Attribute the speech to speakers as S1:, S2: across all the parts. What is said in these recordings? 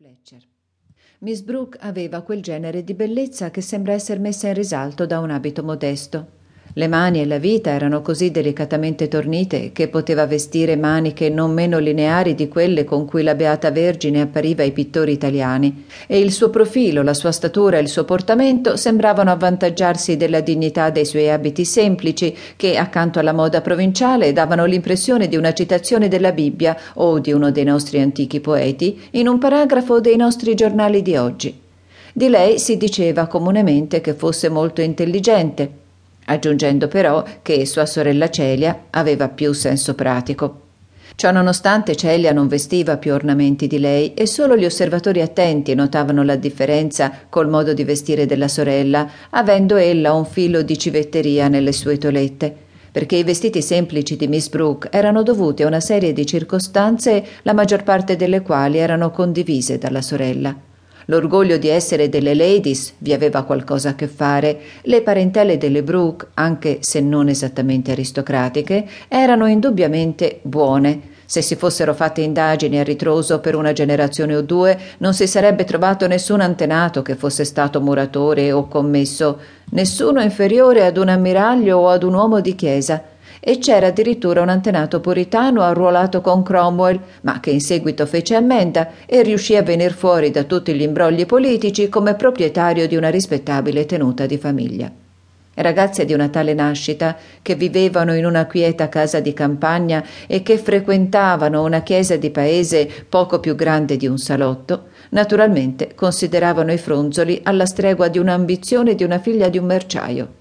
S1: Fletcher. Miss Brooke aveva quel genere di bellezza che sembra essere messa in risalto da un abito modesto. Le mani e la vita erano così delicatamente tornite che poteva vestire maniche non meno lineari di quelle con cui la Beata Vergine appariva ai pittori italiani, e il suo profilo, la sua statura e il suo portamento sembravano avvantaggiarsi della dignità dei suoi abiti semplici, che, accanto alla moda provinciale, davano l'impressione di una citazione della Bibbia o di uno dei nostri antichi poeti in un paragrafo dei nostri giornali di oggi. Di lei si diceva comunemente che fosse molto intelligente, aggiungendo però che sua sorella Celia aveva più senso pratico. Ciononostante Celia non vestiva più ornamenti di lei e solo gli osservatori attenti notavano la differenza col modo di vestire della sorella, avendo ella un filo di civetteria nelle sue toelette, perché i vestiti semplici di Miss Brooke erano dovuti a una serie di circostanze la maggior parte delle quali erano condivise dalla sorella. L'orgoglio di essere delle ladies vi aveva qualcosa a che fare. Le parentele delle Brooke, anche se non esattamente aristocratiche, erano indubbiamente buone. Se si fossero fatte indagini a ritroso per una generazione o due, non si sarebbe trovato nessun antenato che fosse stato muratore o commesso, nessuno inferiore ad un ammiraglio o ad un uomo di chiesa e c'era addirittura un antenato puritano arruolato con Cromwell, ma che in seguito fece ammenda e riuscì a venir fuori da tutti gli imbrogli politici come proprietario di una rispettabile tenuta di famiglia. Ragazze di una tale nascita, che vivevano in una quieta casa di campagna e che frequentavano una chiesa di paese poco più grande di un salotto, naturalmente consideravano i fronzoli alla stregua di un'ambizione di una figlia di un merciaio.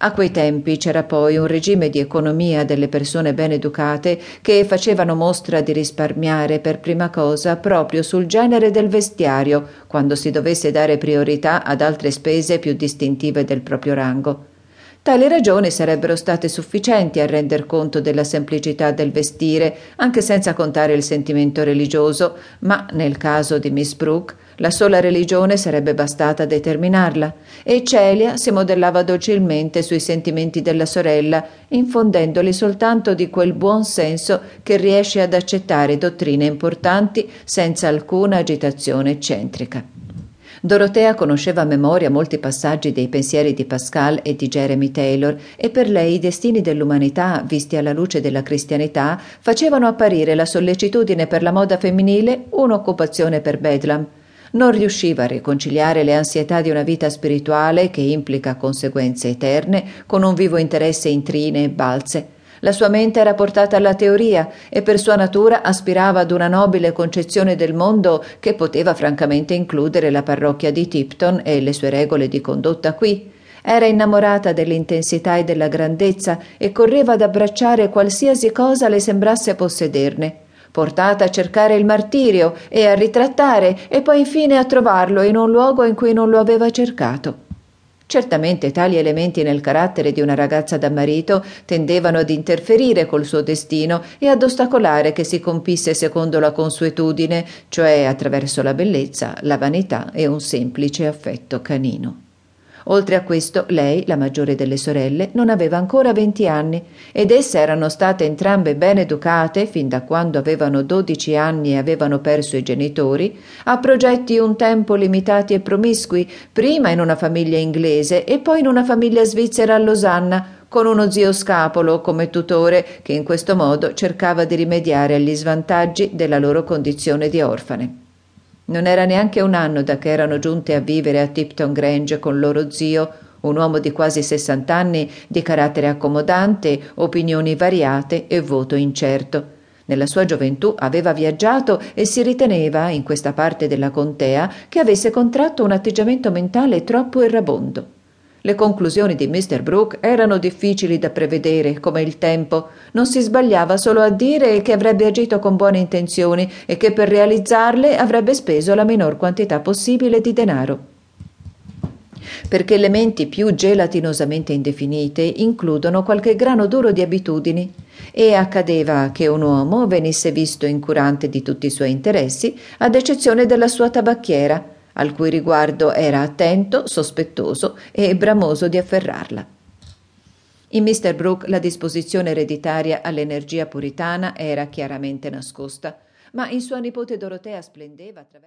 S1: A quei tempi c'era poi un regime di economia delle persone ben educate che facevano mostra di risparmiare per prima cosa proprio sul genere del vestiario, quando si dovesse dare priorità ad altre spese più distintive del proprio rango. Tali ragioni sarebbero state sufficienti a render conto della semplicità del vestire, anche senza contare il sentimento religioso, ma nel caso di Miss Brooke la sola religione sarebbe bastata a determinarla, e Celia si modellava docilmente sui sentimenti della sorella, infondendoli soltanto di quel buon senso che riesce ad accettare dottrine importanti senza alcuna agitazione eccentrica. Dorotea conosceva a memoria molti passaggi dei pensieri di Pascal e di Jeremy Taylor e per lei i destini dell'umanità, visti alla luce della cristianità, facevano apparire la sollecitudine per la moda femminile un'occupazione per Bedlam, non riusciva a riconciliare le ansietà di una vita spirituale che implica conseguenze eterne con un vivo interesse in trine e balze. La sua mente era portata alla teoria e per sua natura aspirava ad una nobile concezione del mondo che poteva francamente includere la parrocchia di Tipton e le sue regole di condotta qui. Era innamorata dell'intensità e della grandezza e correva ad abbracciare qualsiasi cosa le sembrasse possederne portata a cercare il martirio e a ritrattare e poi infine a trovarlo in un luogo in cui non lo aveva cercato. Certamente tali elementi nel carattere di una ragazza da marito tendevano ad interferire col suo destino e ad ostacolare che si compisse secondo la consuetudine, cioè attraverso la bellezza, la vanità e un semplice affetto canino. Oltre a questo, lei, la maggiore delle sorelle, non aveva ancora venti anni ed esse erano state entrambe ben educate fin da quando avevano dodici anni e avevano perso i genitori, a progetti un tempo limitati e promiscui, prima in una famiglia inglese e poi in una famiglia svizzera a Losanna, con uno zio scapolo come tutore che in questo modo cercava di rimediare agli svantaggi della loro condizione di orfane. Non era neanche un anno da che erano giunte a vivere a Tipton Grange con loro zio, un uomo di quasi sessant'anni, di carattere accomodante, opinioni variate e voto incerto. Nella sua gioventù aveva viaggiato e si riteneva, in questa parte della contea, che avesse contratto un atteggiamento mentale troppo errabondo. Le conclusioni di Mr. Brooke erano difficili da prevedere, come il tempo. Non si sbagliava solo a dire che avrebbe agito con buone intenzioni e che per realizzarle avrebbe speso la minor quantità possibile di denaro. Perché le menti più gelatinosamente indefinite includono qualche grano duro di abitudini e accadeva che un uomo venisse visto incurante di tutti i suoi interessi, ad eccezione della sua tabacchiera, al cui riguardo era attento, sospettoso e bramoso di afferrarla. In Mr. Brooke la disposizione ereditaria all'energia puritana era chiaramente nascosta, ma in sua nipote Dorotea splendeva attraverso